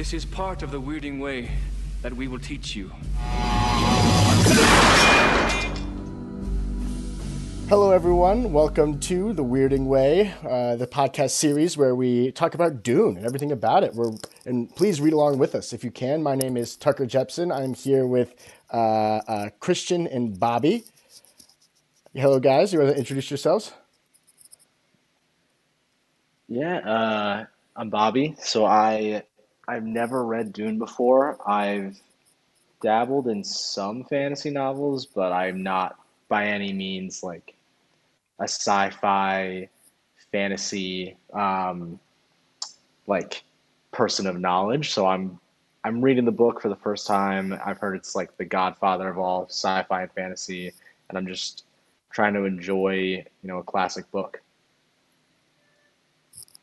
This is part of the weirding way that we will teach you. Hello, everyone. Welcome to The Weirding Way, uh, the podcast series where we talk about Dune and everything about it. We're, and please read along with us if you can. My name is Tucker Jepson. I'm here with uh, uh, Christian and Bobby. Hello, guys. You want to introduce yourselves? Yeah, uh, I'm Bobby. So I I've never read Dune before. I've dabbled in some fantasy novels, but I'm not by any means like a sci-fi fantasy um, like person of knowledge. So I'm I'm reading the book for the first time. I've heard it's like the godfather of all sci-fi and fantasy, and I'm just trying to enjoy you know a classic book.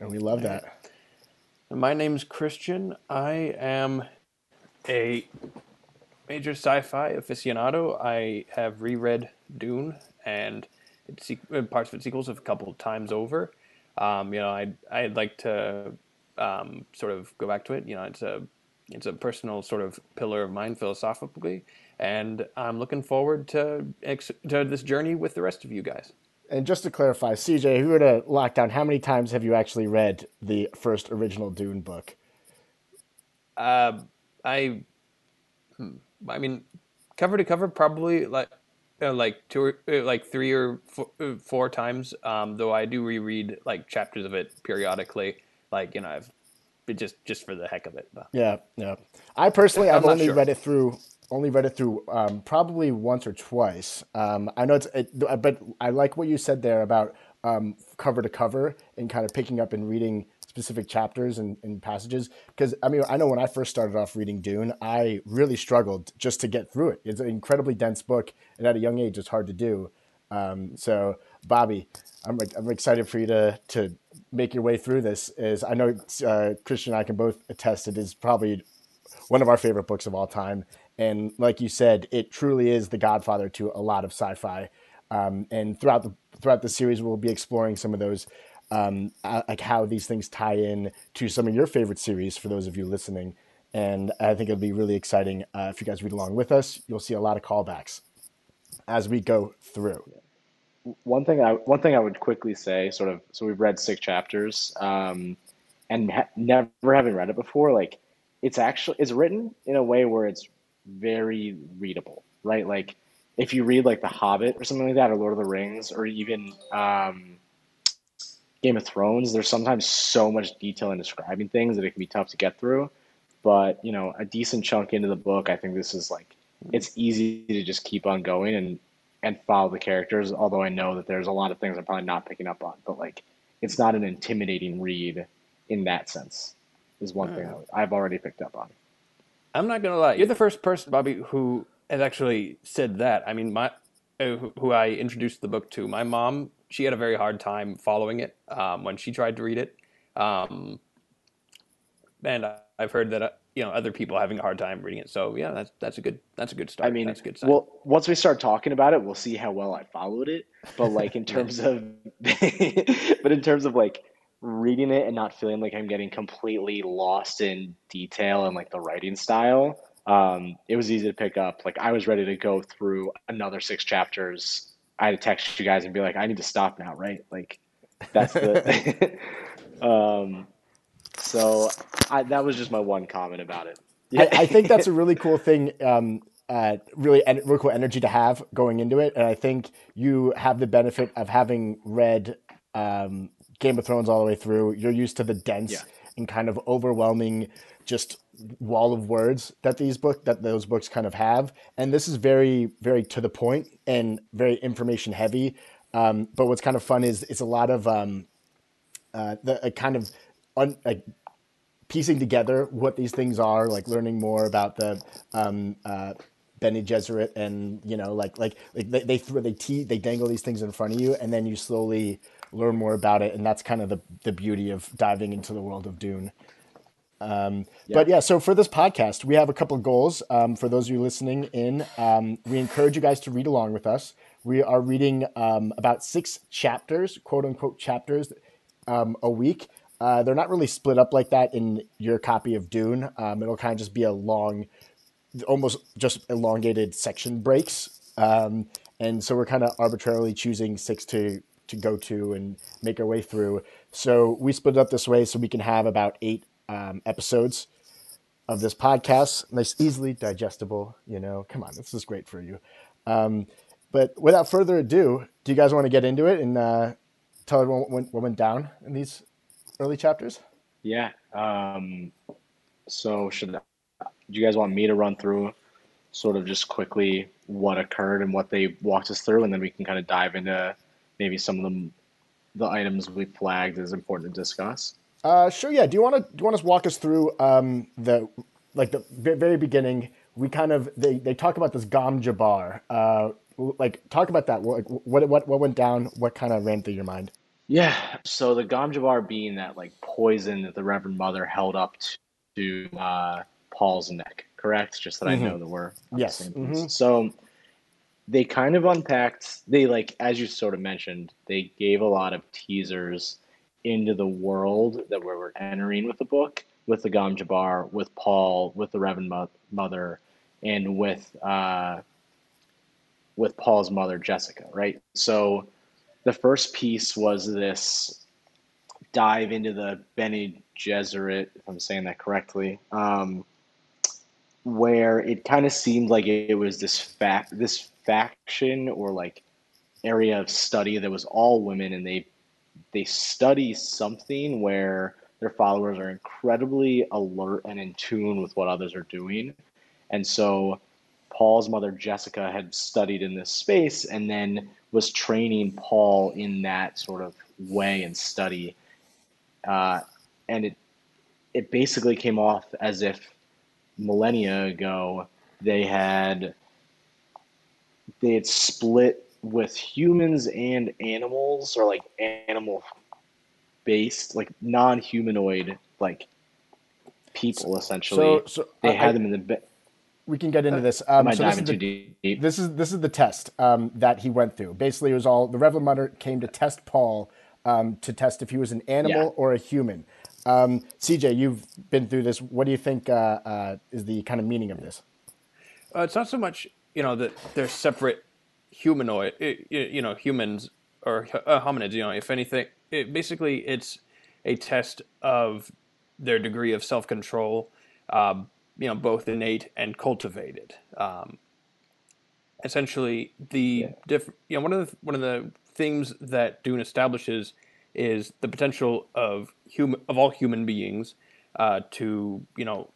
And we love that. My name's Christian. I am a major sci-fi aficionado. I have reread Dune and it's, uh, parts of its sequels a couple times over. Um, you know, I'd I'd like to um, sort of go back to it. You know, it's a it's a personal sort of pillar of mine philosophically, and I'm looking forward to ex- to this journey with the rest of you guys. And just to clarify, CJ, who were to lock down, how many times have you actually read the first original Dune book? Uh, I, hmm, I mean, cover to cover, probably like uh, like two, or, uh, like three or four, uh, four times. Um, though I do reread like chapters of it periodically. Like you know, I've just just for the heck of it. But. Yeah, yeah. I personally, I've only sure. read it through only read it through um, probably once or twice. Um, I know it's, it, but I like what you said there about um, cover to cover and kind of picking up and reading specific chapters and, and passages. Because I mean, I know when I first started off reading Dune, I really struggled just to get through it. It's an incredibly dense book, and at a young age, it's hard to do. Um, so, Bobby, I'm I'm excited for you to to make your way through this. Is I know uh, Christian and I can both attest it is probably one of our favorite books of all time and like you said, it truly is the godfather to a lot of sci-fi. Um, and throughout the throughout the series, we'll be exploring some of those, um, uh, like how these things tie in to some of your favorite series. For those of you listening, and I think it'll be really exciting uh, if you guys read along with us. You'll see a lot of callbacks as we go through. One thing I one thing I would quickly say, sort of, so we've read six chapters, um, and ha- never having read it before, like it's actually it's written in a way where it's very readable, right? Like if you read like The Hobbit or something like that, or Lord of the Rings, or even um, Game of Thrones, there's sometimes so much detail in describing things that it can be tough to get through. But you know, a decent chunk into the book, I think this is like it's easy to just keep on going and and follow the characters. Although I know that there's a lot of things I'm probably not picking up on, but like it's not an intimidating read in that sense. Is one thing I've already picked up on. I'm not gonna lie. You're the first person, Bobby, who has actually said that. I mean, my uh, who I introduced the book to. My mom, she had a very hard time following it um, when she tried to read it. Um, and I've heard that uh, you know other people having a hard time reading it. So yeah, that's that's a good that's a good start. I mean, that's a good sign. Well, once we start talking about it, we'll see how well I followed it. But like in terms of, but in terms of like reading it and not feeling like I'm getting completely lost in detail and like the writing style, um, it was easy to pick up. Like I was ready to go through another six chapters. I had to text you guys and be like, I need to stop now, right? Like that's the. um, so I, that was just my one comment about it. I, I, think that's a really cool thing. Um, uh, really, en- really cool energy to have going into it, and I think you have the benefit of having read um, Game of Thrones all the way through. You're used to the dense yeah. and kind of overwhelming just wall of words that these book that those books kind of have. And this is very, very to the point and very information heavy. Um, but what's kind of fun is it's a lot of um, uh, the kind of un, piecing together what these things are, like learning more about the um, uh, Bene Gesserit, and you know, like like like they they they, te- they dangle these things in front of you, and then you slowly learn more about it, and that's kind of the the beauty of diving into the world of Dune. Um, yeah. But yeah, so for this podcast, we have a couple of goals. Um, for those of you listening in, um, we encourage you guys to read along with us. We are reading um, about six chapters, quote unquote chapters, um, a week. Uh, they're not really split up like that in your copy of Dune. Um, it'll kind of just be a long, almost just elongated section breaks. Um, and so we're kind of arbitrarily choosing six to to go to and make our way through. So we split it up this way so we can have about eight um, episodes of this podcast. Nice, easily digestible. You know, come on, this is great for you. Um, but without further ado, do you guys want to get into it and uh, tell everyone what went, what went down in these early chapters? Yeah. Um, so should do you guys want me to run through sort of just quickly what occurred and what they walked us through, and then we can kind of dive into maybe some of the the items we flagged as important to discuss. Uh, sure. Yeah. Do you want to do you want to walk us through um, the like the very beginning? We kind of they, they talk about this Gom Jabbar. Uh, like talk about that. What what what what went down? What kind of ran through your mind? Yeah. So the Gom Jabbar being that like poison that the Reverend Mother held up to uh, Paul's neck, correct? Just that mm-hmm. I know that we're yes. Mm-hmm. So they kind of unpacked. They like as you sort of mentioned, they gave a lot of teasers into the world that we're entering with the book, with the Gom Jabbar, with Paul, with the Reverend Mother, and with uh, with Paul's mother, Jessica. Right. So the first piece was this dive into the Bene Gesserit, if I'm saying that correctly, um, where it kind of seemed like it was this fact, this faction or like area of study that was all women, and they they study something where their followers are incredibly alert and in tune with what others are doing. And so Paul's mother, Jessica, had studied in this space and then was training Paul in that sort of way and study. Uh, and it, it basically came off as if millennia ago they had they had split with humans and animals or like animal based like non-humanoid like people essentially. so, so they had them in the bed we can get into this. Um, so this, is the, this is this is the test um, that he went through. Basically it was all the reverend mother came to test paul um, to test if he was an animal yeah. or a human. Um, cj you've been through this. What do you think uh, uh, is the kind of meaning of this? Uh, it's not so much you know that they're separate humanoid, you know, humans or uh, hominids. You know, if anything, it, basically it's a test of their degree of self control. Um, you know, both innate and cultivated. Um, essentially, the yeah. diff, you know one of the one of the things that Dune establishes is the potential of human of all human beings uh, to you know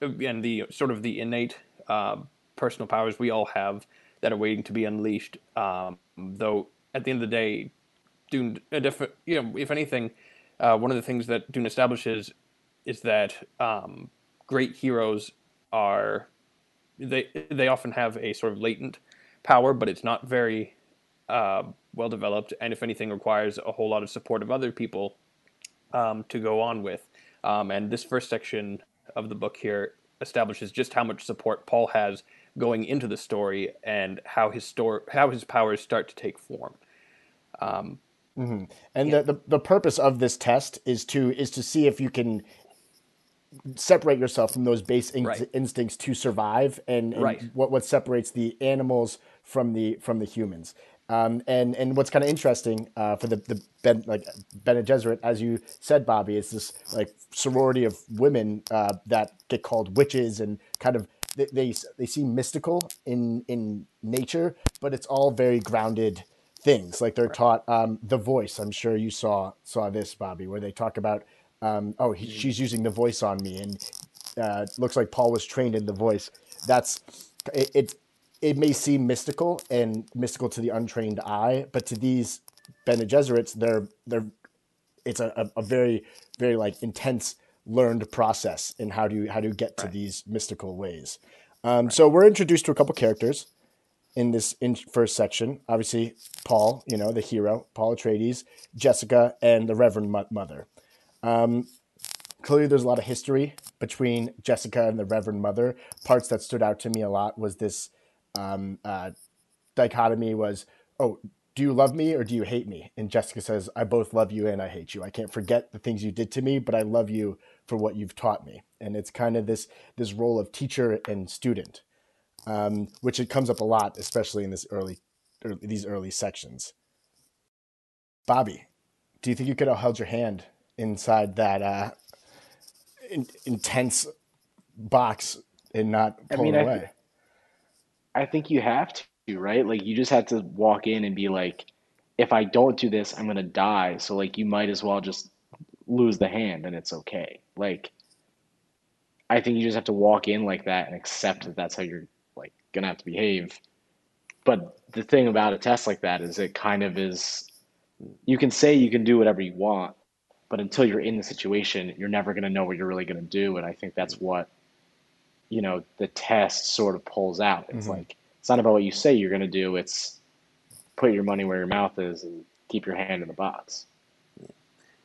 and the sort of the innate uh, personal powers we all have that are waiting to be unleashed. Um, though at the end of the day, Dune, uh, you know, if anything, uh, one of the things that Dune establishes is that um, great heroes are they they often have a sort of latent power, but it's not very uh, well developed, and if anything, requires a whole lot of support of other people um, to go on with. Um, and this first section of the book here establishes just how much support Paul has going into the story and how his story, how his powers start to take form. Um, mm-hmm. And yeah. the, the the purpose of this test is to is to see if you can separate yourself from those base in- right. instincts to survive and, and right. what what separates the animals from the from the humans. Um, and and what's kind of interesting uh, for the the ben, like Bene Gesserit, as you said, Bobby, is this like sorority of women uh, that get called witches and kind of they, they, they seem mystical in in nature, but it's all very grounded things. Like they're right. taught um, the voice. I'm sure you saw saw this, Bobby, where they talk about um, oh he, mm. she's using the voice on me, and uh, looks like Paul was trained in the voice. That's it, it. It may seem mystical and mystical to the untrained eye, but to these Bene Gesserits, they're they're it's a, a, a very very like intense learned process in how to how to get to right. these mystical ways. Um, right. So we're introduced to a couple characters in this in first section. Obviously, Paul, you know, the hero, Paul Atreides, Jessica, and the Reverend Mother. Um, clearly, there's a lot of history between Jessica and the Reverend Mother. Parts that stood out to me a lot was this um, uh, dichotomy was oh do you love me or do you hate me? And Jessica says, I both love you and I hate you. I can't forget the things you did to me, but I love you for what you've taught me. And it's kind of this this role of teacher and student, um, which it comes up a lot, especially in this early, early these early sections. Bobby, do you think you could have held your hand inside that uh, in, intense box and not pull I mean, it away? I, I think you have to right? Like you just had to walk in and be like, if I don't do this, I'm gonna die. So like you might as well just lose the hand and it's okay. Like I think you just have to walk in like that and accept that that's how you're like gonna have to behave. But the thing about a test like that is it kind of is you can say you can do whatever you want, but until you're in the situation, you're never gonna know what you're really gonna do. And I think that's what you know the test sort of pulls out. It's mm-hmm. like it's not about what you say you're to do. It's put your money where your mouth is and keep your hand in the box.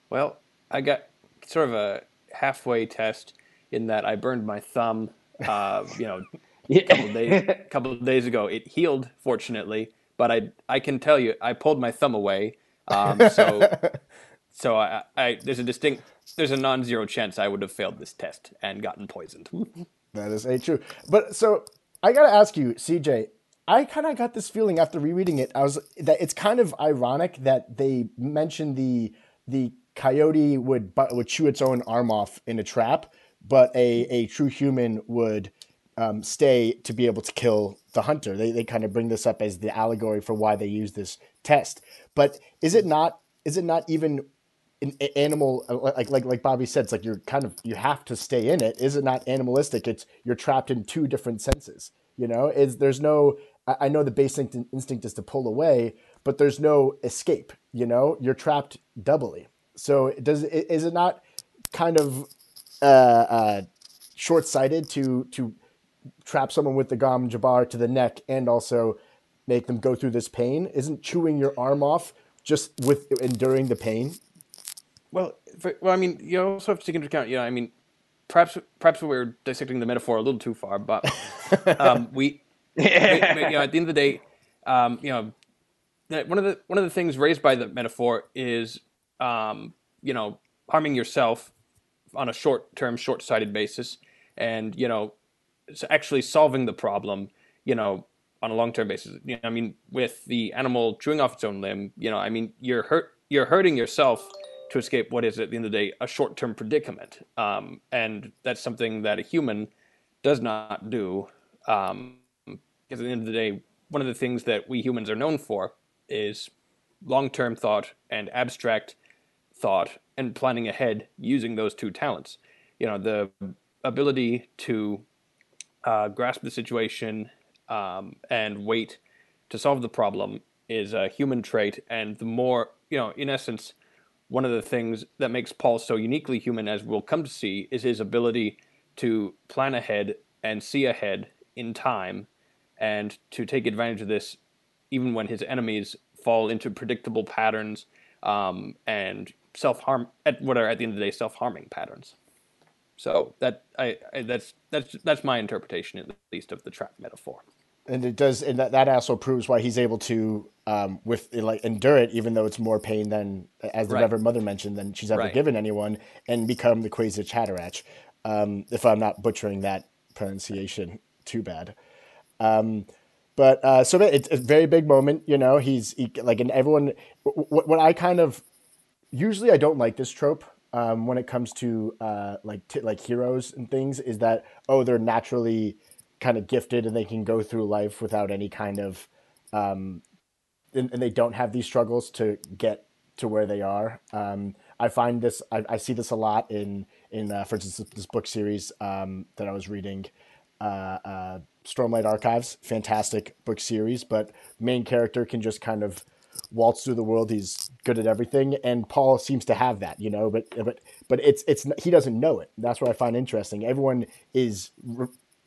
Well, I got sort of a halfway test in that I burned my thumb. Uh, you know, a couple of days, couple of days ago. It healed, fortunately, but I I can tell you, I pulled my thumb away. Um, so so I, I there's a distinct there's a non-zero chance I would have failed this test and gotten poisoned. that is a true. But so I gotta ask you, CJ. I kind of got this feeling after rereading it. I was that it's kind of ironic that they mentioned the the coyote would would chew its own arm off in a trap, but a a true human would um, stay to be able to kill the hunter. They they kind of bring this up as the allegory for why they use this test. But is it not? Is it not even an animal like like like Bobby said? It's like you're kind of you have to stay in it. Is it not animalistic? It's you're trapped in two different senses. You know, is there's no. I know the basic instinct is to pull away, but there's no escape. You know, you're trapped doubly. So does is it not kind of uh, uh, short-sighted to to trap someone with the gom jabbar to the neck and also make them go through this pain? Isn't chewing your arm off just with enduring the pain? Well, for, well, I mean, you also have to take into account. You know, I mean, perhaps perhaps we're dissecting the metaphor a little too far, but um, we, we, you know, at the end of the day, um, you know, one of the one of the things raised by the metaphor is, um, you know, harming yourself on a short term, short sighted basis, and you know, actually solving the problem, you know, on a long term basis. You know, I mean, with the animal chewing off its own limb, you know, I mean, you're hurt, you're hurting yourself to escape what is at the end of the day a short-term predicament, um, and that's something that a human does not do. Um, because at the end of the day, one of the things that we humans are known for is long-term thought and abstract thought and planning ahead using those two talents. You know, the ability to uh, grasp the situation um, and wait to solve the problem is a human trait, and the more you know, in essence, one of the things that makes Paul so uniquely human, as we'll come to see, is his ability to plan ahead and see ahead in time and to take advantage of this even when his enemies fall into predictable patterns um, and self harm at what are at the end of the day self harming patterns. So that I, I, that's that's that's my interpretation at least of the trap metaphor and it does, and that, that also proves why he's able to, um, with like endure it, even though it's more pain than, as the right. Reverend Mother mentioned, than she's ever right. given anyone, and become the Kwisatz Haderach. Um, if I'm not butchering that pronunciation too bad. Um, but uh, so it's a very big moment, you know. He's he, like, and everyone. What, what I kind of usually I don't like this trope um, when it comes to uh, like t- like heroes and things is that oh they're naturally kind of gifted and they can go through life without any kind of um, and, and, they don't have these struggles to get to where they are. Um, I find this I, I, see this a lot in in uh, for instance this book series um, that I was reading. Uh, uh, Stormlight Archives, fantastic book series, but main character can just kind of waltz through the world. He's good at everything, and Paul seems to have that, you know. But but but it's it's he doesn't know it. That's what I find interesting. Everyone is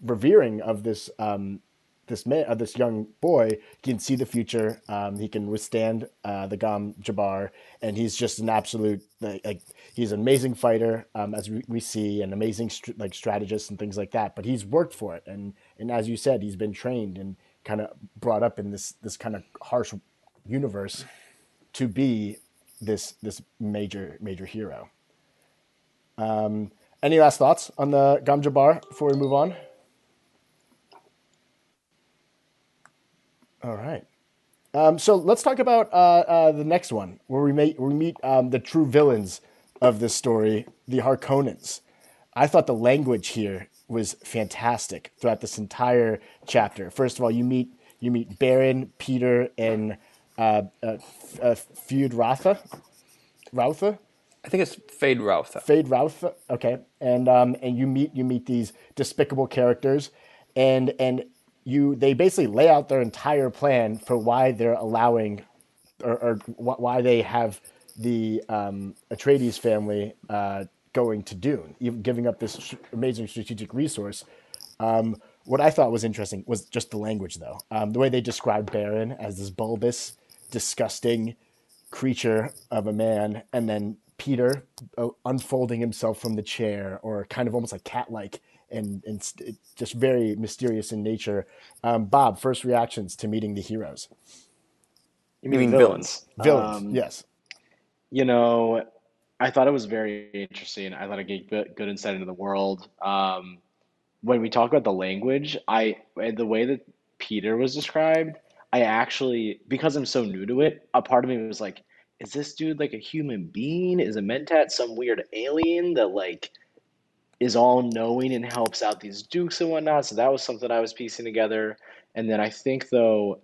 revering of this um, this man, of this young boy, he can see the future. Um, he can withstand uh, the Gom Jabbar, and he's just an absolute like he's an amazing fighter, um, as we, we, see, an amazing like strategist and things like that. But he's worked for it, and and as you said, he's been trained and kind of brought up in this this kind of harsh universe to be this this major major hero. Um, any last thoughts on the Gom Jabbar before we move on? All right. Um, so let's talk about uh, uh, the next one, where we meet we meet um, the true villains of this story, the Harkonnens. I thought the language here was fantastic throughout this entire chapter. First of all, you meet you meet Baron, Piter, and uh, uh, uh, Feyd-Rautha. Rautha. I think it's Feyd-Rautha. Feyd-Rautha. Okay, and um, and you meet you meet these despicable characters, and and you they basically lay out their entire plan for why they're allowing, or, or why they have the um, Atreides family uh, going to Dune, giving up this amazing strategic resource. Um, what I thought was interesting was just the language, though. Um, the way they described Baron as this bulbous, disgusting creature of a man, and then Piter uh, unfolding himself from the chair, or kind of almost like cat-like, and and just very mysterious in nature. Um, Bob, first reactions to meeting the heroes. You mean, you mean villains? Villains, um, yes. You know, I thought it was very interesting. I thought it gave good insight into the world. Um, when we talk about the language, I the way that Piter was described, I actually because I'm so new to it, a part of me was like, is this dude like a human being? Is a Mentat some weird alien that like is all knowing and helps out these dukes and whatnot? So that was something I was piecing together. And then I think though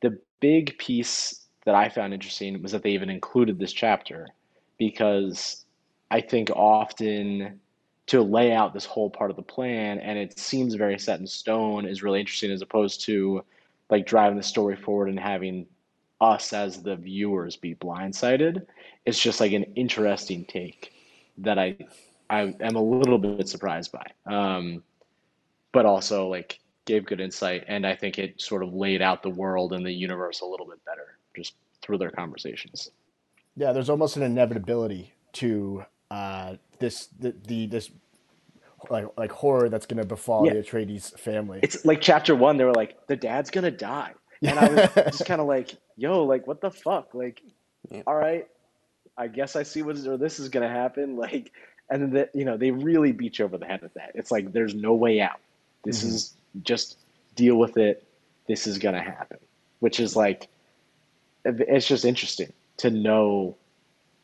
the big piece that I found interesting was that they even included this chapter because I think often to lay out this whole part of the plan and it seems very set in stone is really interesting as opposed to like driving the story forward and having us as the viewers be blindsided. It's just like an interesting take that I I am a little bit surprised by. Um, but also like gave good insight and I think it sort of laid out the world and the universe a little bit better just through their conversations. Yeah, there's almost an inevitability to uh, this the, the this like like horror that's going to befall yeah. the Atreides family. It's like chapter one. They were like, the dad's gonna die, and I was just kind of like, yo, like what the fuck, like, yeah. all right, I guess I see what or this is gonna happen, like, and then the, you know they really beat you over the head with that. It's like there's no way out. This mm-hmm. is just deal with it. This is gonna happen, which is like, it's just interesting to know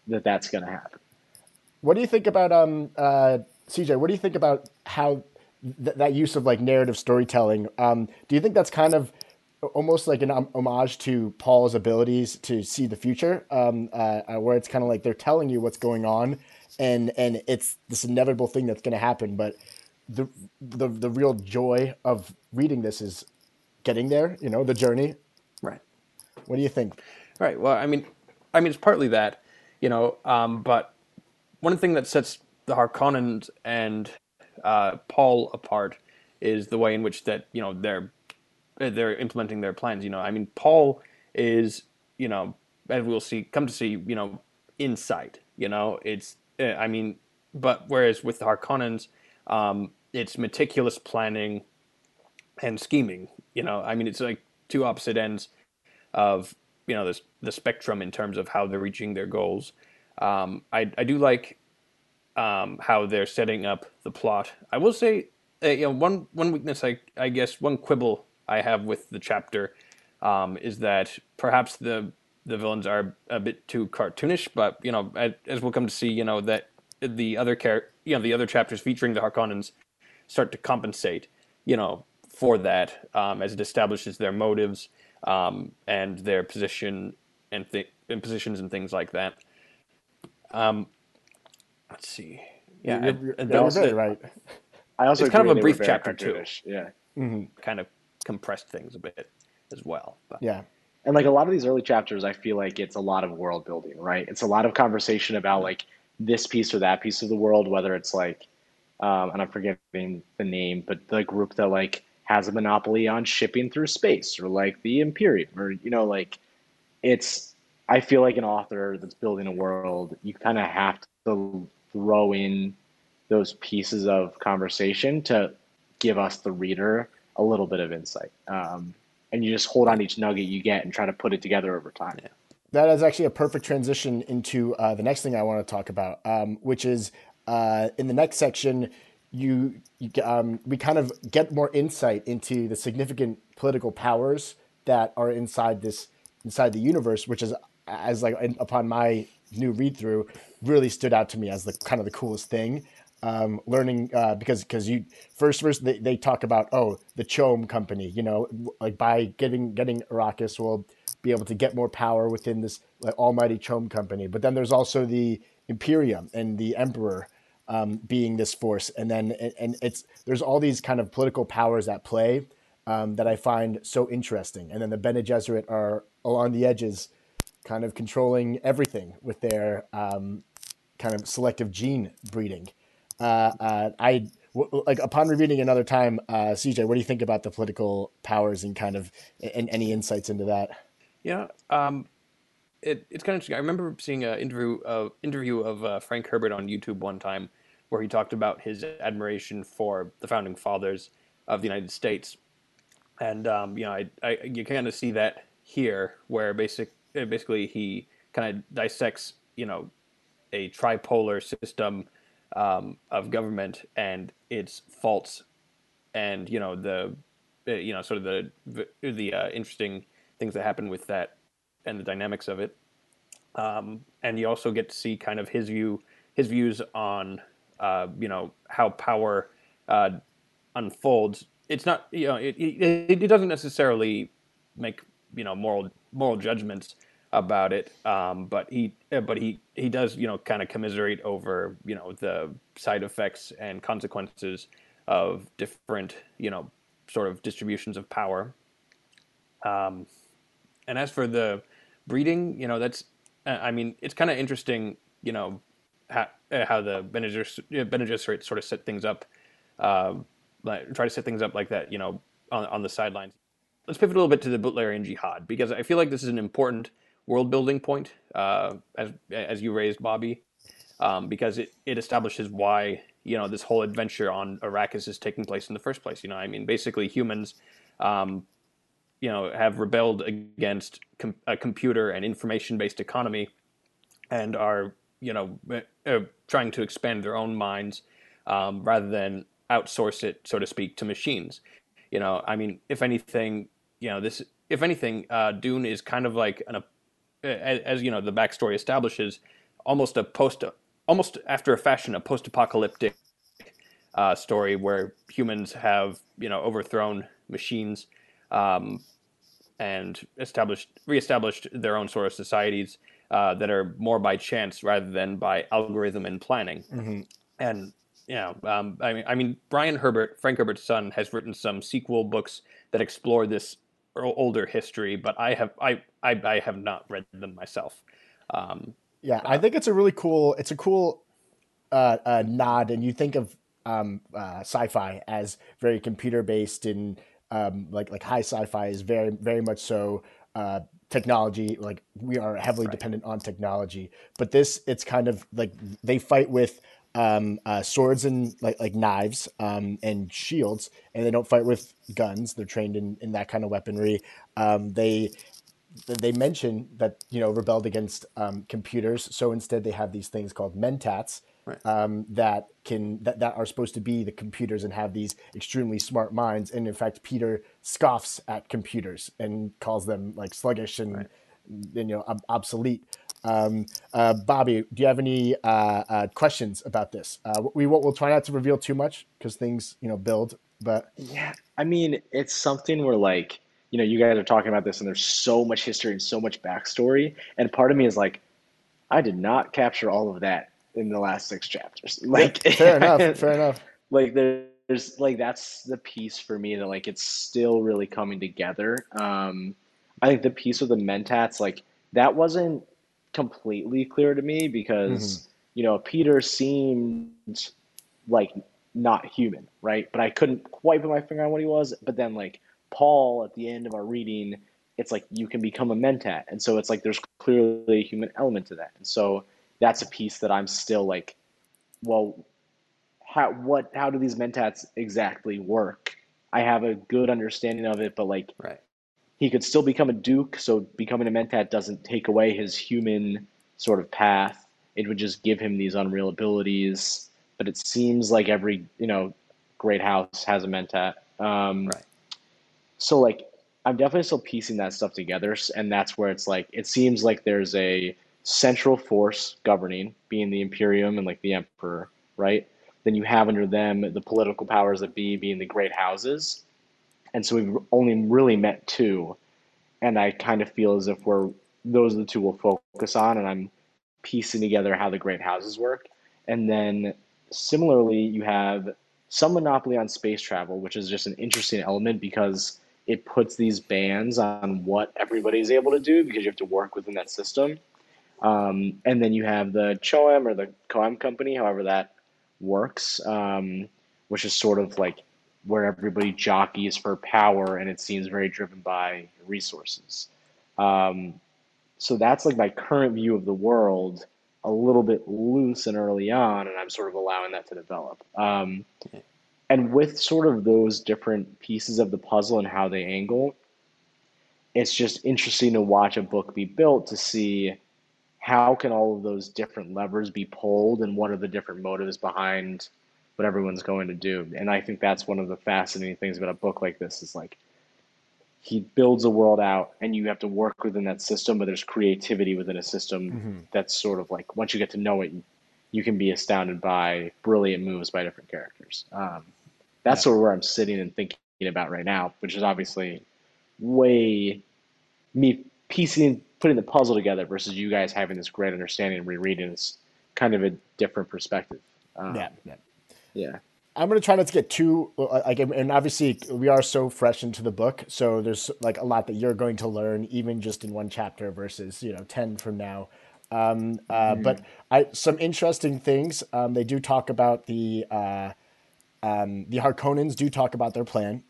that that's going to happen. What do you think about um uh, CJ? What do you think about how th- that use of like narrative storytelling? Um, do you think that's kind of almost like an um, homage to Paul's abilities to see the future, um, uh, uh where it's kind of like they're telling you what's going on, and and it's this inevitable thing that's going to happen, but the the the real joy of reading this is getting there. You know, the journey. Right. What do you think? Right. Well, I mean, I mean, it's partly that, you know, um, but one thing that sets the Harkonnens and uh, Paul apart is the way in which that you know they're they're implementing their plans. You know, I mean, Paul is you know, as we'll see, come to see, you know, insight. You know, it's eh, I mean, but whereas with the Harkonnens, um, it's meticulous planning and scheming. You know, I mean, it's like two opposite ends of you know the the spectrum in terms of how they're reaching their goals. Um, I I do like um, how they're setting up the plot. I will say, uh, you know, one one weakness I I guess one quibble I have with the chapter um, is that perhaps the the villains are a bit too cartoonish, but you know, as we'll come to see, you know that the other char- you know the other chapters featuring the Harkonnens start to compensate, you know, for that um, as it establishes their motives um, and their position and, th- and positions and things like that. Um, let's see. Yeah, you're, you're, and, also, right. I also it's kind of a brief chapter too. Yeah, mm-hmm. kind of compressed things a bit as well. But. Yeah, and like a lot of these early chapters, I feel like it's a lot of world building, right? It's a lot of conversation about like this piece or that piece of the world, whether it's like, um, and I'm forgetting the name, but the group that like has a monopoly on shipping through space or like the Imperium or you know like it's I feel like an author that's building a world you kind of have to throw in those pieces of conversation to give us the reader a little bit of insight. Um, and you just hold on each nugget you get and try to put it together over time. Yeah. That is actually a perfect transition into uh, the next thing I want to talk about, um, which is uh, in the next section. You, you um, we kind of get more insight into the significant political powers that are inside this inside the universe, which is as like upon my new read through really stood out to me as the kind of the coolest thing. Um, learning uh, because because you first first they, they talk about oh the CHOAM company you know like by getting getting Arrakis will be able to get more power within this like almighty CHOAM company. But then there's also the Imperium and the Emperor um, being this force. And then and, and, it's there's all these kind of political powers at play um, that I find so interesting. And then the Bene Gesserit are along the edges kind of controlling everything with their um, kind of selective gene breeding. Uh, uh, I w- like upon rereading another time, uh, CJ, what do you think about the political powers and kind of and any insights into that? Yeah, um, it, it's kind of interesting. I remember seeing an interview interview of uh, Frank Herbert on YouTube one time where he talked about his admiration for the founding fathers of the United States, and um, you know, I, I you kind of see that here where basic basically he kind of dissects you know a tripolar system um, of government and its faults and you know the uh, you know sort of the the uh, interesting things that happen with that and the dynamics of it. Um, and you also get to see kind of his view his views on uh, you know how power uh, unfolds. It's not you know it, it, it doesn't necessarily make you know moral moral judgments about it. Um, but he, uh, but he, he does, you know, kind of commiserate over, you know, the side effects and consequences of different, you know, sort of distributions of power. Um, and as for the breeding, you know, that's, uh, I mean, it's kind of interesting, you know, how, uh, how the Bene Gesserit sort of set things up, uh, try to set things up like that, you know, on, on the sidelines. Let's pivot a little bit to the Butlerian Jihad because I feel like this is an important world building point, uh, as as you raised, Bobby, um, because it, it establishes why you know this whole adventure on Arrakis is taking place in the first place. You know, I mean, basically humans, um, you know, have rebelled against com- a computer and information based economy, and are you know uh, trying to expand their own minds um, rather than outsource it, so to speak, to machines. You know, I mean, if anything, you know, this if anything, uh, Dune is kind of like an as, as you know, the backstory establishes, almost a post, almost after a fashion, a post-apocalyptic uh, story where humans have you know overthrown machines um, and established, reestablished their own sort of societies uh, that are more by chance rather than by algorithm and planning. Mm-hmm. And you know, um, I mean, I mean, Brian Herbert, Frank Herbert's son, has written some sequel books that explore this older history, but I have I I, I have not read them myself. Um, yeah, I think it's a really cool. It's a cool uh, uh, nod, and you think of um, uh, sci-fi as very computer based and um, like like high sci-fi is very very much so uh, technology. Like we are heavily right. dependent on technology, but this it's kind of like they fight with um, uh, swords and like like knives um, and shields, and they don't fight with guns. They're trained in, in that kind of weaponry. Um, they they mention that you know rebelled against um, computers, so instead they have these things called mentats right. Um, that can that, that are supposed to be the computers and have these extremely smart minds. And in fact, Piter scoffs at computers and calls them like sluggish and, right. and you know ob- obsolete. Um, uh, Bobby, do you have any uh, uh, questions about this? Uh, we will we'll try not to reveal too much because things you know build. But yeah, I mean, it's something where like you know you guys are talking about this, and there's so much history and so much backstory, and part of me is like, I did not capture all of that in the last six chapters. Like, fair enough, fair enough. Like there's like that's the piece for me that like it's still really coming together. Um, I think the piece with the mentats like that wasn't completely clear to me because mm-hmm. you know Piter seemed like not human, right? But I couldn't quite put my finger on what he was. But then like Paul at the end of our reading, it's like you can become a mentat, and so it's like there's clearly a human element to that, and so that's a piece that I'm still like, well, how what how do these mentats exactly work? I have a good understanding of it, but like right he could still become a duke. So becoming a mentat doesn't take away his human sort of path. It would just give him these unreal abilities. But it seems like every you know great house has a mentat. Um, right. So like I'm definitely still piecing that stuff together, and that's where it's like it seems like there's a central force governing, being the Imperium and like the Emperor, right? Then you have under them the political powers that be, being the great houses, and so we've only really met two, and I kind of feel as if we're those are the two we'll focus on, and I'm piecing together how the great houses work, and then similarly you have some monopoly on space travel, which is just an interesting element because it puts these bans on what everybody's able to do because you have to work within that system. Um, and then you have the CHOAM or the COAM company, however that works, um, which is sort of like where everybody jockeys for power and it seems very driven by resources. Um, so that's like my current view of the world, a little bit loose and early on, and I'm sort of allowing that to develop. Um, and with sort of those different pieces of the puzzle and how they angle, it's just interesting to watch a book be built to see how can all of those different levers be pulled and what are the different motives behind what everyone's going to do. And I think that's one of the fascinating things about a book like this is like he builds a world out and you have to work within that system, but there's creativity within a system mm-hmm. that's sort of like once you get to know it, you can be astounded by brilliant moves by different characters. Um, that's yeah. sort of where I'm sitting and thinking about right now, which is obviously way me piecing, putting the puzzle together versus you guys having this great understanding and rereading is kind of a different perspective. Um, yeah, yeah, yeah. I'm gonna try not to get too like, and obviously we are so fresh into the book, so there's like a lot that you're going to learn even just in one chapter versus you know ten from now. Um, uh, mm-hmm. But I some interesting things. Um, they do talk about the. Uh, um, the Harkonnens do talk about their plan,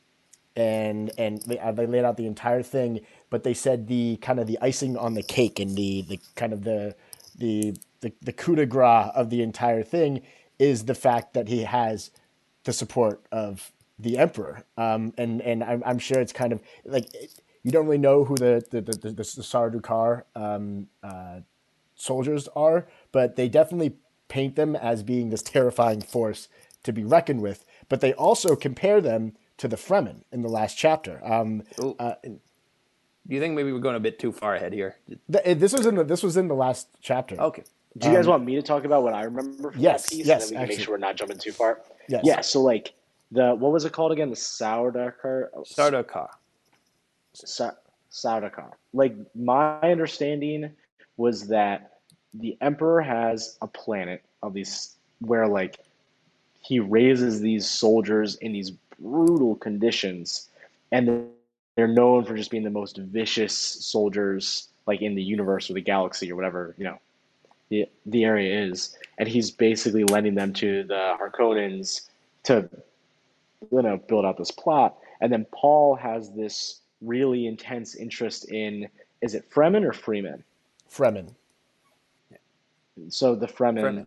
and and they, uh, they laid out the entire thing. But they said the kind of the icing on the cake and the the kind of the the the, the coup de grace of the entire thing is the fact that he has the support of the emperor. Um, and and I'm, I'm sure it's kind of like you don't really know who the the the, the, the Sardaukar um, uh, soldiers are, but they definitely paint them as being this terrifying force to be reckoned with. But they also compare them to the Fremen in the last chapter. Um, uh, do you think maybe we're going a bit too far ahead here? this was in the, this was in the last chapter. Okay. Do you guys um, want me to talk about what I remember from yes, that piece? Yes, and then we can actually. make sure we're not jumping too far. Yes. Yeah. So like the what was it called again? The Sardaukar. Sardaukar. Sardaukar. Like my understanding was that the emperor has a planet of these where like he raises these soldiers in these brutal conditions, and they're known for just being the most vicious soldiers like in the universe or the galaxy or whatever you know the the area is. And he's basically lending them to the Harkonnens to you know build out this plot. And then Paul has this really intense interest in is it Fremen or Freeman? Fremen. So the Fremen, Fremen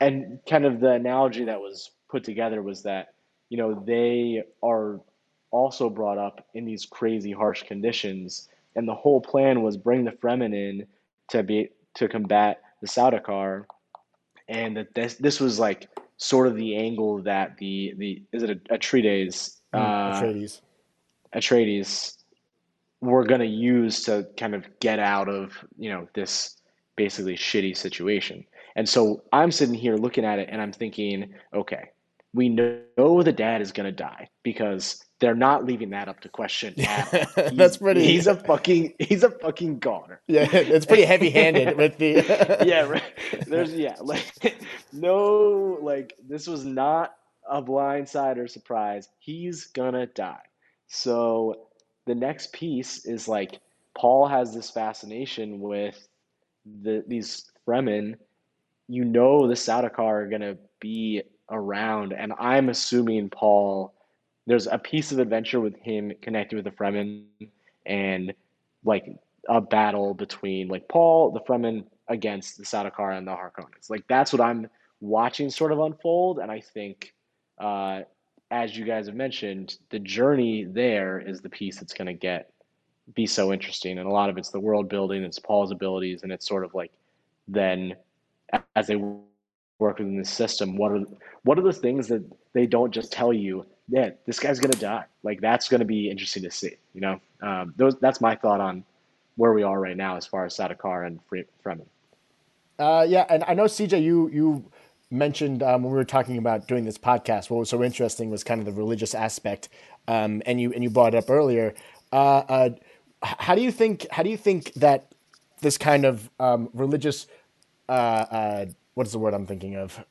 and kind of the analogy that was put together was that you know they are also brought up in these crazy harsh conditions and the whole plan was bring the Fremen in to be to combat the Sardaukar and that this this was like sort of the angle that the the is it a, Atreides mm, uh, Atreides. Atreides were going to use to kind of get out of you know this basically shitty situation. And so I'm sitting here looking at it and I'm thinking, okay, we know the dad is going to die because they're not leaving that up to question. Yeah, That's pretty. He's a fucking. He's a fucking goner. Yeah, it's pretty heavy-handed with the. yeah, right. There's yeah, like no, like this was not a blindside or surprise. He's gonna die. So the next piece is like Paul has this fascination with the these Fremen you know the Sardaukar are gonna be around, and I'm assuming Paul. There's a piece of adventure with him connected with the Fremen, and like a battle between like Paul, the Fremen against the Sardaukar and the Harkonnens. Like that's what I'm watching sort of unfold, and I think, uh, as you guys have mentioned, the journey there is the piece that's going to get be so interesting. And a lot of it's the world building, it's Paul's abilities, and it's sort of like then as they work within the system, what are what are the things that they don't just tell you? Yeah, this guy's gonna die. Like that's gonna be interesting to see. You know, um, those that's my thought on where we are right now as far as Sardaukar and Fremen. Uh, yeah, and I know CJ, you you mentioned um, when we were talking about doing this podcast, what was so interesting was kind of the religious aspect, um, and you and you brought it up earlier. Uh, uh, how do you think? How do you think that this kind of um, religious, uh, uh, what is the word I'm thinking of?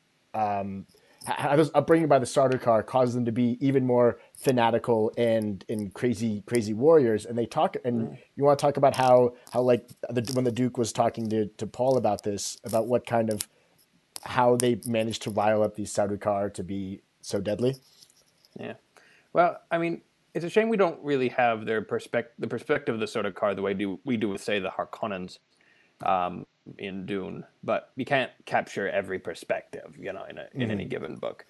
How does upbringing by the Sardaukar cause them to be even more fanatical and and crazy crazy warriors? And they talk, and you want to talk about how how like the, when the Duke was talking to to Paul about this, about what kind of how they managed to rile up these Sardaukar to be so deadly. Yeah, well, I mean, it's a shame we don't really have their perspective, the perspective of the Sardaukar, the way do we do with say the Harkonnens um, in Dune, but you can't capture every perspective, you know, in a, in mm-hmm. any given book.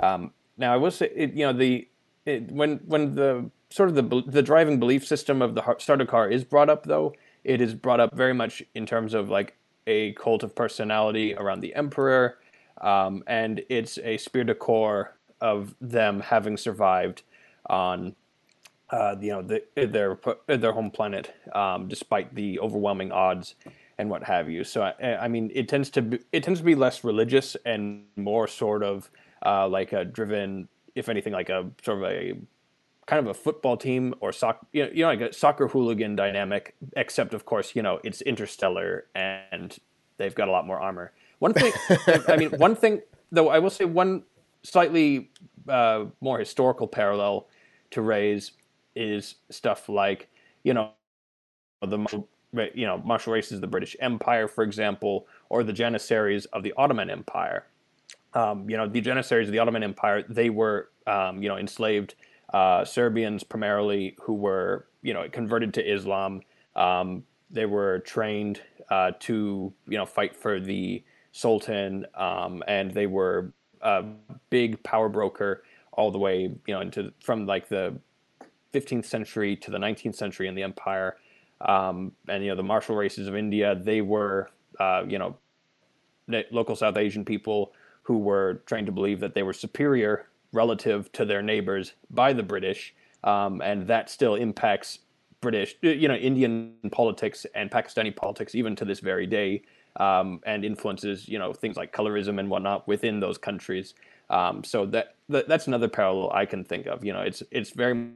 Um, now, I will say, it, you know, the it, when when the sort of the the driving belief system of the Sardaukar is brought up, though, it is brought up very much in terms of like a cult of personality around the Emperor, um, and it's a spirit de corps of them having survived on uh, you know the, their their home planet um, despite the overwhelming odds and what have you. So I, I, mean, it tends to be, it tends to be less religious and more sort of uh, like a driven, if anything, like a sort of a kind of a football team or soccer, you know, you know, like a soccer hooligan dynamic. Except, of course, you know, it's interstellar and they've got a lot more armor. One thing, I mean, one thing though, I will say one slightly uh, more historical parallel to raise is stuff like you know the you know martial races of the British Empire, for example, or the Janissaries of the Ottoman Empire. Um, you know, the Janissaries of the Ottoman Empire, they were um, you know enslaved uh, Serbians primarily who were you know converted to Islam. Um, they were trained uh, to you know fight for the Sultan, um, and they were a big power broker all the way you know into from like the 15th century to the 19th century in the empire. Um, and you know the martial races of India, they were uh, you know local South Asian people who were trained to believe that they were superior relative to their neighbors by the British, um, and that still impacts British, you know, Indian politics and Pakistani politics even to this very day, um, and influences you know things like colorism and whatnot within those countries. Um, so that, that, that's another parallel I can think of. You know, it's it's very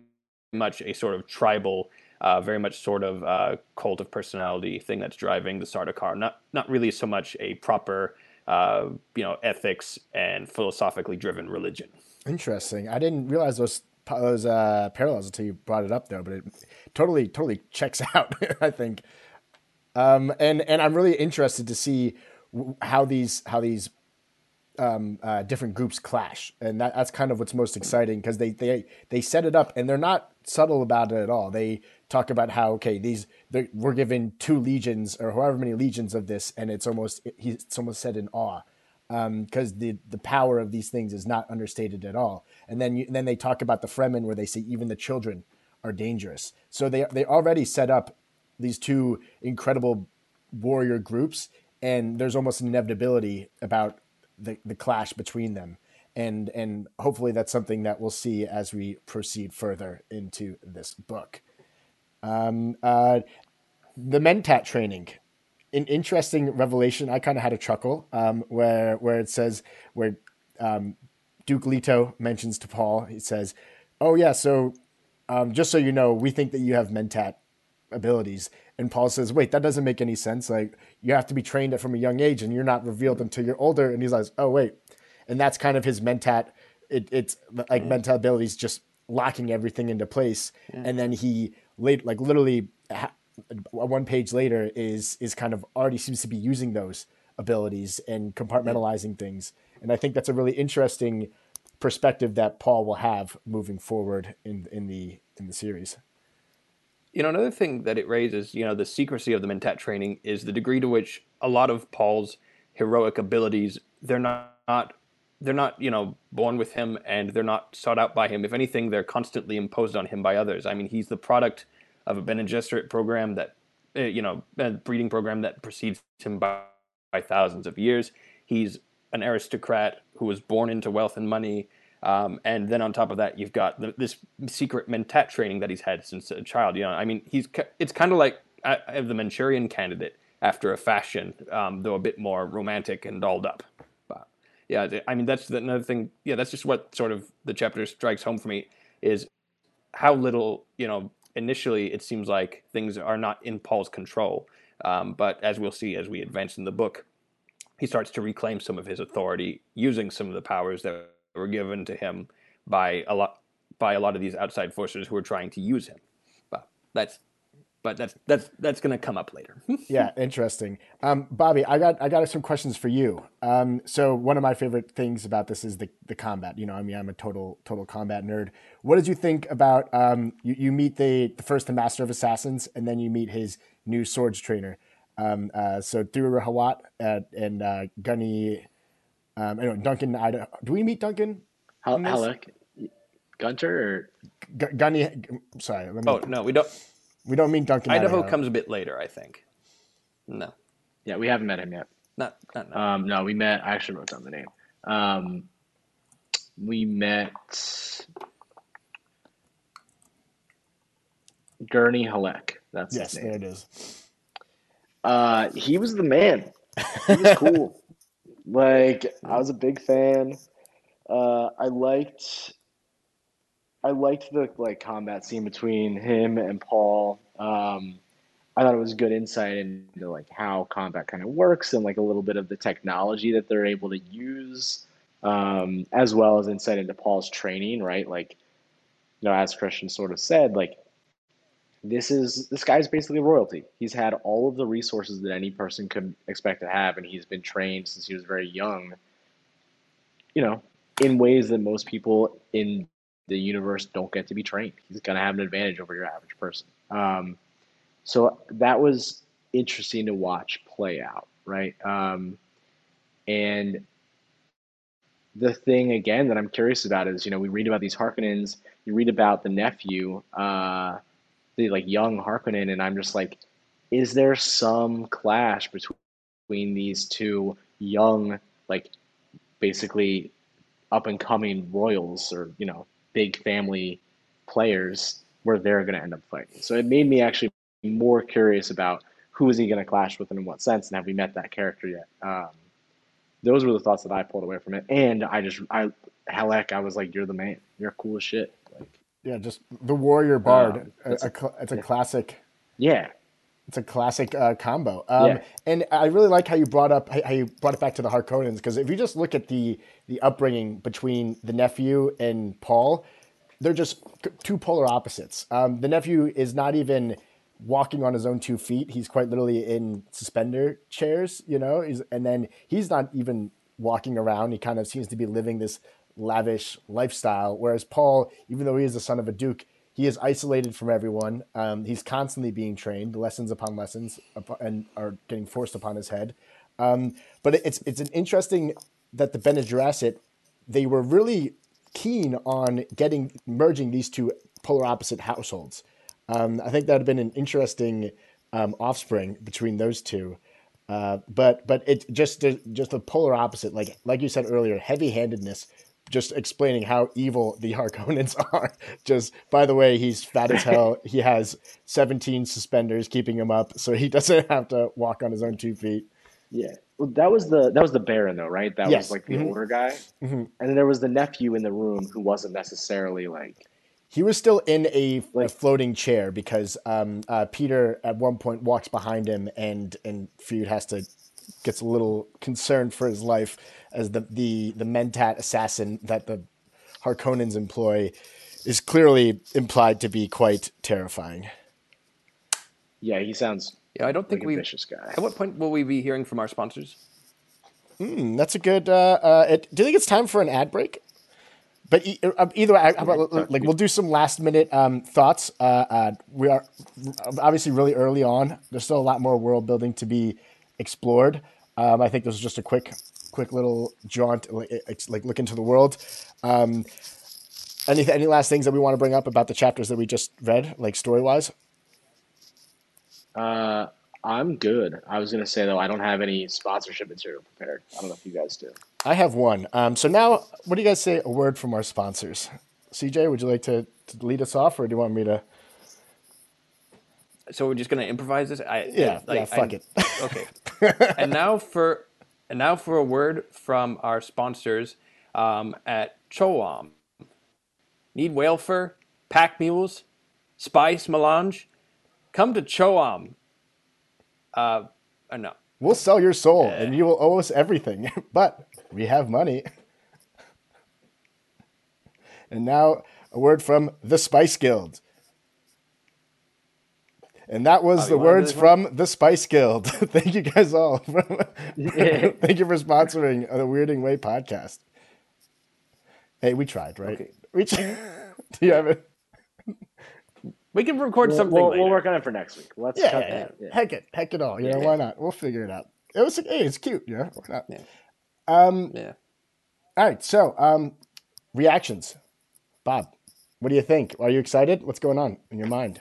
much a sort of tribal uh, very much sort of uh, cult of personality thing that's driving the Sardaukar. Not not really so much a proper uh, you know ethics and philosophically driven religion. Interesting. I didn't realize those those uh, parallels until you brought it up there, but it totally totally checks out. I think. Um, and and I'm really interested to see how these how these um, uh, different groups clash, and that, that's kind of what's most exciting because they they they set it up and they're not subtle about it at all. They talk about how okay, these we're given two legions or however many legions of this, and it's almost he's almost said in awe because um, the the power of these things is not understated at all. And then you, and then they talk about the Fremen where they say even the children are dangerous. So they they already set up these two incredible warrior groups, and there's almost an inevitability about the, the clash between them and and hopefully that's something that we'll see as we proceed further into this book. Um, uh, the Mentat training, an interesting revelation. I kind of had a chuckle um, where where it says where um, Duke Leto mentions to Paul. He says, "Oh yeah, so um, just so you know, we think that you have Mentat abilities." And Paul says, "Wait, that doesn't make any sense. Like you have to be trained from a young age, and you're not revealed until you're older." And he's like, "Oh wait." and that's kind of his mentat. It, it's like yeah. mental abilities just locking everything into place, yeah. and then he late like literally ha- one page later is is kind of already seems to be using those abilities and compartmentalizing things, and I think that's a really interesting perspective that Paul will have moving forward in in the in the series. You know, another thing that it raises, you know, the secrecy of the Mentat training is the degree to which a lot of Paul's heroic abilities they're not they're not you know born with him and they're not sought out by him if anything they're constantly imposed on him by others i mean he's the product of a Bene Gesserit program that, uh, you know, a breeding program that precedes him by, by thousands of years. He's an aristocrat who was born into wealth and money. Um, and then on top of that, you've got the, this secret mentat training that he's had since a child. You know, I mean, he's it's kind of like uh, the Manchurian candidate after a fashion, um, though a bit more romantic and dolled up. But yeah, I mean, that's another thing. Yeah, that's just what sort of the chapter strikes home for me is how little you know. Initially, it seems like things are not in Paul's control, um, but as we'll see as we advance in the book, he starts to reclaim some of his authority using some of the powers that were given to him by a lot by a lot of these outside forces who are trying to use him. But that's but that's that's that's going to come up later. yeah, interesting. Um, Bobby, I got I got some questions for you. Um, so one of my favorite things about this is the the combat. You know, I mean, I'm a total total combat nerd. What did you think about um, you, you meet the the first the master of assassins, and then you meet his new swords trainer. Um, uh, so Thufir Hawat uh, and uh, Gunny um, anyway, Duncan, Idaho. Do we meet Duncan? Halleck, Gunter, or G- Gunny? Sorry. Let me, oh no, we don't. We don't meet Duncan. Idaho, Idaho, comes a bit later, I think. No. Yeah, we haven't met him yet. Not, not no. Um, no, we met. I actually wrote down the name. Um, we met Gurney Halleck. That's yes, his name. there it is. Uh, he was the man. He was cool. Like I was a big fan. Uh, I liked I liked the like combat scene between him and Paul. Um, I thought it was good insight into like how combat kind of works and like a little bit of the technology that they're able to use, um, as well as insight into Paul's training. Right, like you know, as Christian sort of said, like this is this guy's basically royalty. He's had all of the resources that any person could expect to have, and he's been trained since he was very young. You know, in ways that most people in the universe don't get to be trained. He's going to have an advantage over your average person. Um, so that was interesting to watch play out, right? Um, and the thing again that I'm curious about is, you know, we read about these Harkonnens. You read about the nephew. Uh, the like young Harkonnen, and I'm just like, is there some clash between these two young, like basically up and coming royals or you know big family players where they're going to end up fighting? So it made me actually more curious about who is he going to clash with and in what sense, and have we met that character yet? Um, those were the thoughts that I pulled away from it, and I just I heck, I was like, you're the man, you're cool as shit. Yeah, just the Warrior Bard. Um, it's, a, a, it's a classic. Yeah, it's a classic uh, combo. Um, yeah. And I really like how you brought up how you brought it back to the Harkonnens because if you just look at the the upbringing between the nephew and Paul, they're just two polar opposites. Um, the nephew is not even walking on his own two feet; he's quite literally in suspender chairs, you know. He's, and then he's not even walking around; he kind of seems to be living this lavish lifestyle. Whereas Paul, even though he is the son of a duke, he is isolated from everyone. Um, he's constantly being trained, lessons upon lessons, and are getting forced upon his head. Um, but it's it's an interesting that the Bene Gesserit they were really keen on getting merging these two polar opposite households. Um, I think that would have been an interesting um, offspring between those two. Uh, but but it just just a polar opposite, like like you said earlier, heavy handedness just explaining how evil the Harkonnens are. Just by the way, he's fat as hell. he has 17 suspenders keeping him up, so he doesn't have to walk on his own two feet. Yeah. Well, that was the that was the Baron though, right? That yes. was like the mm-hmm. older guy, mm-hmm. and then there was the nephew in the room who wasn't necessarily like. He was still in a, like, a floating chair because um, uh, Piter at one point walks behind him, and and Feyd has to gets a little concerned for his life as the the the mentat assassin that the Harkonnens employ is clearly implied to be quite terrifying. Yeah, he sounds. Yeah, I don't think like we. Vicious guy. At what point will we be hearing from our sponsors? Mm, that's a good. Uh, uh, it, do you think it's time for an ad break? But e- uh, either way, about, like we'll do some last minute um, thoughts. Uh, uh, we are obviously really early on. There's still a lot more world building to be explored. Um, I think this is just a quick quick little jaunt, like, like look into the world. Um, any any last things that we want to bring up about the chapters that we just read, like story wise? Uh, I'm good. I was gonna say though, I don't have any sponsorship material prepared. I don't know if you guys do. I have one. Um, so now, what do you guys say? A word from our sponsors. CJ, would you like to, to lead us off, or do you want me to? So we're just gonna improvise this. I Yeah, like, yeah, fuck I- it. Okay. and now for and now for a word from our sponsors um, at CHOAM. Need whale fur, pack mules, spice melange? Come to CHOAM. Uh, uh, no. We'll sell your soul, and you will owe us everything. but we have money. and now a word from the Spice Guild. And that was you the wanna do words one? from the Spice Guild. Thank you guys all. Thank you for sponsoring the Weirding Way podcast. Hey, we tried, right? Okay. We tried. Do you have it? We can record We'll, something we'll, later. we'll work on it for next week. Let's Yeah, cut yeah, that. yeah. Yeah. Heck it, heck it all. You know, Yeah. why not? We'll figure it out. It was, hey, it's cute. Yeah, why not? Yeah. Um, yeah. all right. So, um, reactions. Bob, what do you think? Are you excited? What's going on in your mind?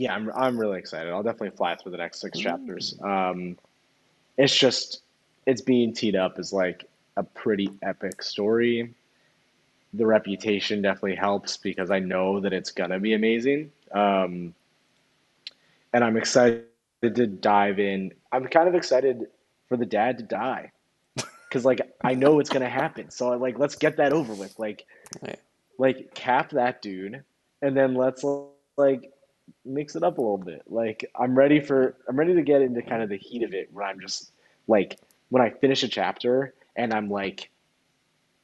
Yeah, I'm I'm really excited. I'll definitely fly through the next six chapters. Um, it's just it's being teed up as like a pretty epic story. The reputation definitely helps because I know that it's gonna be amazing. Um, and I'm excited to dive in. I'm kind of excited for the dad to die because like I know it's gonna happen. So like let's get that over with. Like Yeah. like cap that dude and then let's like mix it up a little bit like i'm ready for i'm ready to get into kind of the heat of it where i'm just like when i finish a chapter and i'm like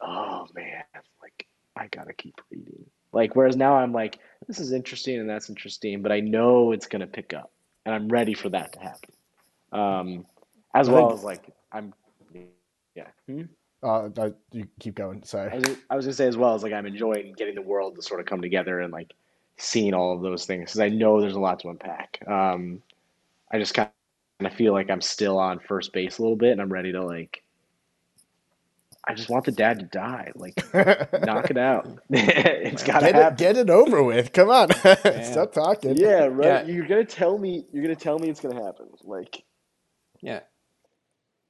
oh man like i gotta keep reading like whereas now i'm like this is interesting and that's interesting but i know it's gonna pick up and i'm ready for that to happen um as I well think- as like i'm yeah Hmm? Uh, you keep going. I Sorry. was, I was gonna say as well as like I'm enjoying getting the world to sort of come together and like seeing all of those things because I know there's a lot to unpack. Um, I just kind of feel like I'm still on first base a little bit and I'm ready to like. I just want the dad to die, like knock it out. it's gotta Get happen. it, get it over with. Come on. Stop talking. yeah, right. Yeah. You're gonna tell me. You're gonna tell me it's gonna happen. Like, Yeah.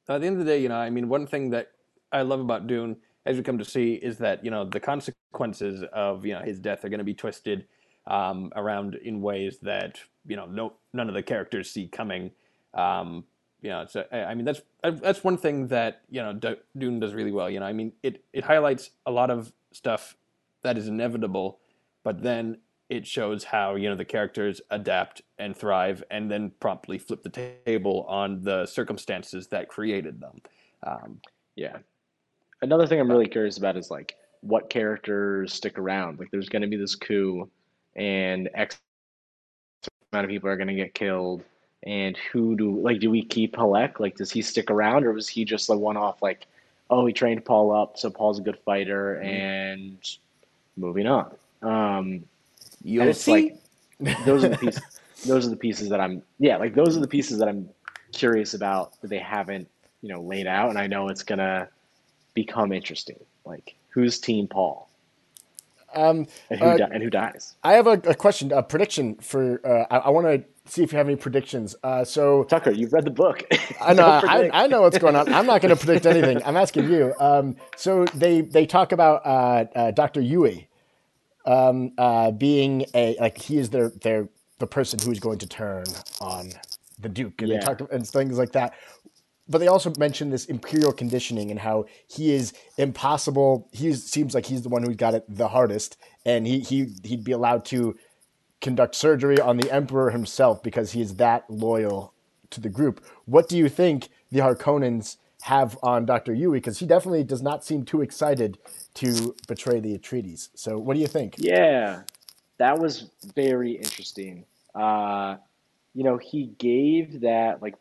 At the end of the day, you know, I mean, one thing that I love about Dune, as we come to see, is that you know the consequences of you know his death are going to be twisted um, around in ways that you know no none of the characters see coming. Um, you know, so I mean that's that's one thing that you know Du- Dune does really well. You know, I mean it it highlights a lot of stuff that is inevitable, but then it shows how you know the characters adapt and thrive, and then promptly flip the table on the circumstances that created them. Um, Yeah. Another thing I'm really curious about is like what characters stick around. Like there's going to be this coup and X amount of people are going to get killed and who do like do we keep Halleck? Like does he stick around or was he just a one off like oh he trained Paul up so Paul's a good fighter and moving on. Um you'll it's see. like those are the pieces those are the pieces that I'm yeah, like those are the pieces that I'm curious about that they haven't, you know, laid out and I know it's gonna become interesting. Like who's team Paul Um, and who Uh, di- and who dies? I have a, a question, a prediction for. Uh, I, I want to see if you have any predictions. Uh, so Tucker, you've read the book. I know, I. I know what's going on. I'm not going to predict anything. I'm asking you. Um, so they they talk about uh, uh, Dr. Yueh um, uh, being a like he is their their the person who's going to turn on the Duke, and Yeah. they talk and things like that. But they also mentioned this imperial conditioning and how he is impossible. He seems like he's the one who's got it the hardest, and he he he'd be allowed to conduct surgery on the emperor himself because he is that loyal to the group. What do you think the Harkonnens have on Dr. Yueh? Because he definitely does not seem too excited to betray the Atreides. So what do you think? Yeah, that was very interesting. Uh, you know, he gave that like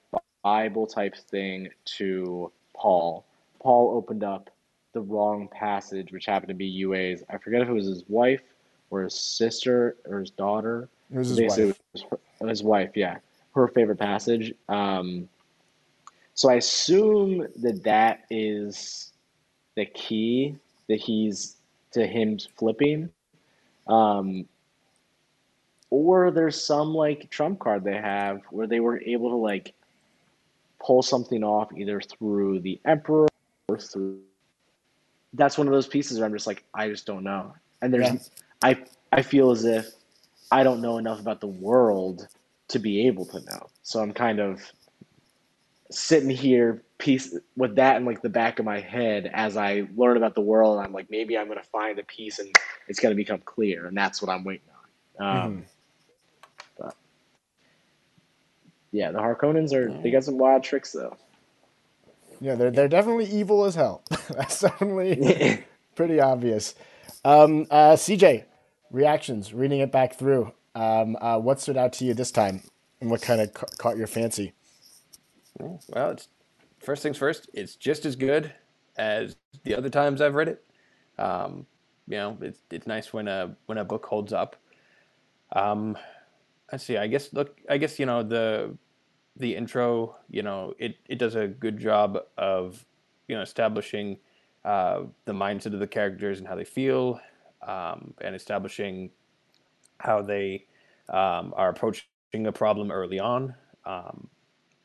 Bible type thing to Paul. Paul opened up the wrong passage, which happened to be Yueh's. I forget if it was his wife or his sister or his daughter. It was his Basically, wife. was her, his wife, yeah, her favorite passage. Um, so I assume that that is the key that he's to him flipping. Um, or there's some like trump card they have where they were able to like pull something off either through the emperor or through that's one of those pieces where I'm just like, I just don't know. And there's, yeah. I, I feel as if I don't know enough about the world to be able to know. So I'm kind of sitting here piece with that in like the back of my head as I learn about the world. And I'm like, maybe I'm going to find a piece and it's going to become clear. And that's what I'm waiting on. Um, mm-hmm. But yeah, the Harkonnens are, they got some wild tricks though. Yeah, they're they're definitely evil as hell. That's definitely pretty obvious. Um, uh, CJ, reactions, reading it back through. Um, uh, what stood out to you this time, and what kind of ca- caught your fancy? Well, it's first things first. It's just as good as the other times I've read it. Um, you know, it's it's nice when a when a book holds up. Um, let's see. I guess look. I guess you know the the intro, you know, it, it does a good job of, you know, establishing uh, the mindset of the characters and how they feel, um, and establishing how they um, are approaching a problem early on. Um,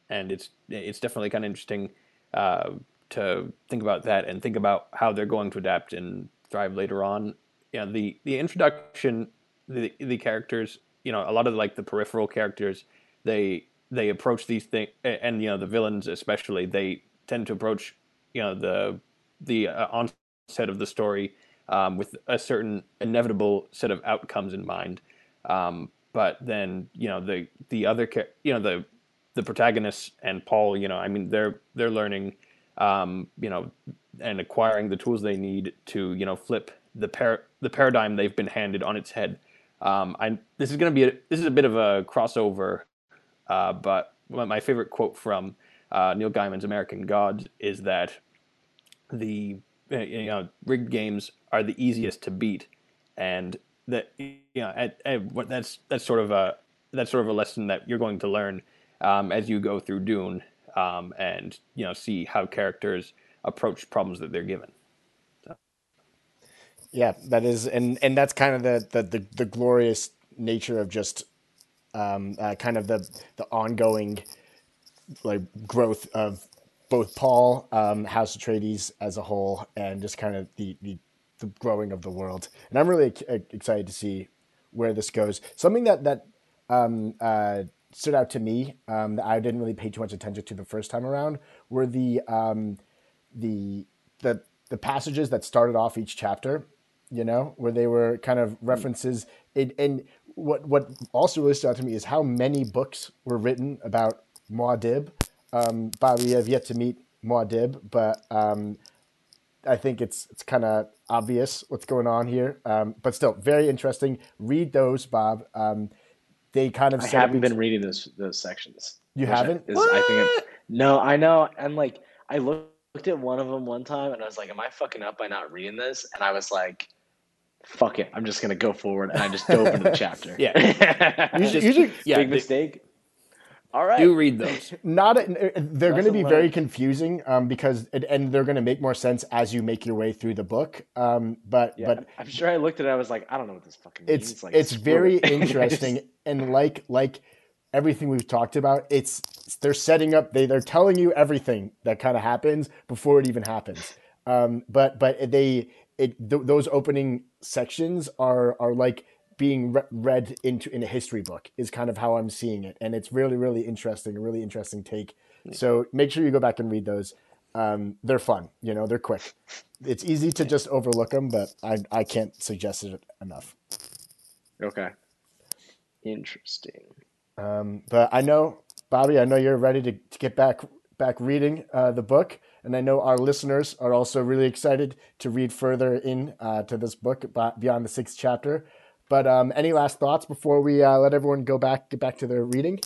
and it's it's definitely kind of interesting uh, to think about that and think about how they're going to adapt and thrive later on. You know, the the introduction, the the characters, you know, a lot of like the peripheral characters, they they approach these things, and you know the villains especially, they tend to approach you know the the uh, onset of the story um, with a certain inevitable set of outcomes in mind. Um, but then you know the the other you know the the protagonists and Paul, you know, I mean they're they're learning, um, you know, and acquiring the tools they need to you know flip the par- the paradigm they've been handed on its head. Um, I this is going to be a, this is a bit of a crossover uh, but my favorite quote from uh, Neil Gaiman's American Gods is that the you know rigged games are the easiest to beat, and that you know at, at, that's that's sort of a that's sort of a lesson that you're going to learn um, as you go through Dune um, and you know see how characters approach problems that they're given. So. Yeah, that is, and and that's kind of the the the, the glorious nature of just um, uh, kind of the the ongoing like growth of both Paul, um, House Atreides as a whole, and just kind of the, the, the growing of the world. And I'm really excited to see where this goes. Something that that um, uh, stood out to me um, that I didn't really pay too much attention to the first time around were the um, the the the passages that started off each chapter. You know, where they were kind of references. It, and what what also really stood out to me is how many books were written about Muad'Dib. Um, we have yet to meet Muad'Dib, but um, I think it's it's kind of obvious what's going on here. Um, but still, very interesting. Read those, Bob. Um, they kind of. I haven't been reading those those sections. You haven't? Is, I think. No, I know. And like, I looked at one of them one time, and I was like, "Am I fucking up by not reading this?" And I was like fuck it, I'm just gonna go forward, and I just dove into the chapter. Yeah, usually, usually, yeah, big mistake. All right, do read those. Not a, they're going to be very confusing um, because it, and they're going to make more sense as you make your way through the book. Um, but yeah, but I'm sure I looked at it. I was like, I don't know what this fucking means. It's like, it's very interesting and like like everything we've talked about. It's they're setting up. They they're telling you everything that kind of happens before it even happens. Um, but but they it th- those opening sections are are like being re- read into in a history book is kind of how I'm seeing it, and it's really really interesting, a really interesting take. So make sure you go back and read those. Um, they're fun, you know, they're quick. It's easy to just overlook them, but I I can't suggest it enough. Okay, interesting. Um, but I know, Bobby, I know you're ready to, to get back back reading uh, the book. And I know our listeners are also really excited to read further in uh, to this book beyond the sixth chapter. But um, any last thoughts before we uh, let everyone go back, get back to their reading?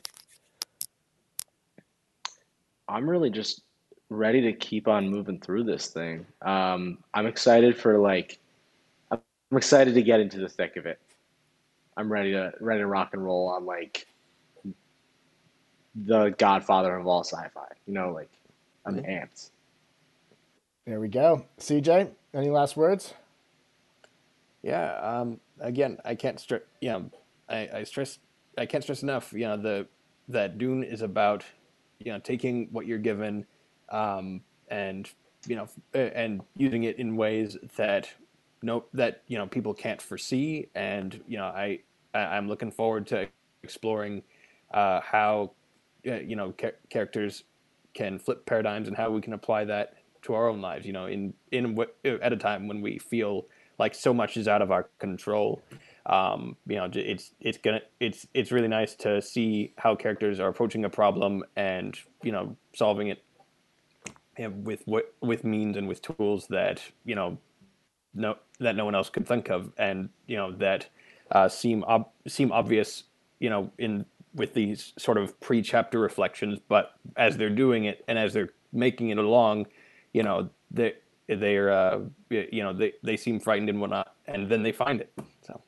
I'm really just ready to keep on moving through this thing. Um, I'm excited for like, I'm excited to get into the thick of it. I'm ready to ready to rock and roll on like the Godfather of all sci-fi. You know, like I'm mm-hmm. amped. There we go. CJ, any last words? Yeah. Um, again, I can't strip. You know, I, I stress I can't stress enough. You know the that Dune is about you know taking what you're given um, and you know and using it in ways that no that you know people can't foresee and you know I, I am looking forward to exploring uh, how uh, you know ca- characters can flip paradigms and how we can apply that to our own lives you know in in at a time when we feel like so much is out of our control. Um, you know it's it's gonna it's it's really nice to see how characters are approaching a problem and you know solving it you know, with with means and with tools that you know no that no one else could think of and you know that uh, seem ob- seem obvious you know in with these sort of pre-chapter reflections. But as they're doing it and as they're making it along you know they they're uh, you know they, they seem frightened and whatnot and then they find it so.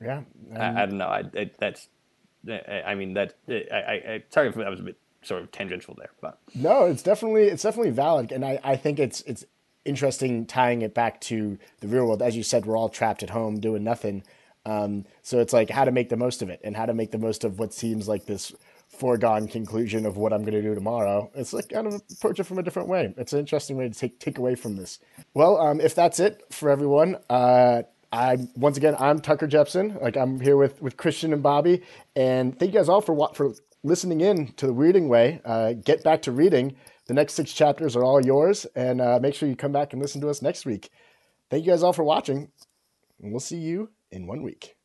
Yeah I, I, don't know I, I, that's I mean that I, I sorry if that was a bit sort of tangential there but. No it's definitely it's definitely valid and I, I think it's it's interesting tying it back to the real world. As you said we're all trapped at home doing nothing um, so it's like how to make the most of it and how to make the most of what seems like this foregone conclusion of what I'm going to do tomorrow. It's like kind of approach it from a different way. It's an interesting way to take take away from this. Well, um, if that's it for everyone, uh, I once again I'm Tucker Jepson. Like I'm here with with Christian and Bobby, and thank you guys all for for listening in to the Weirding Way. Uh, get back to reading. The next six chapters are all yours, and uh, make sure you come back and listen to us next week. Thank you guys all for watching, and we'll see you in one week.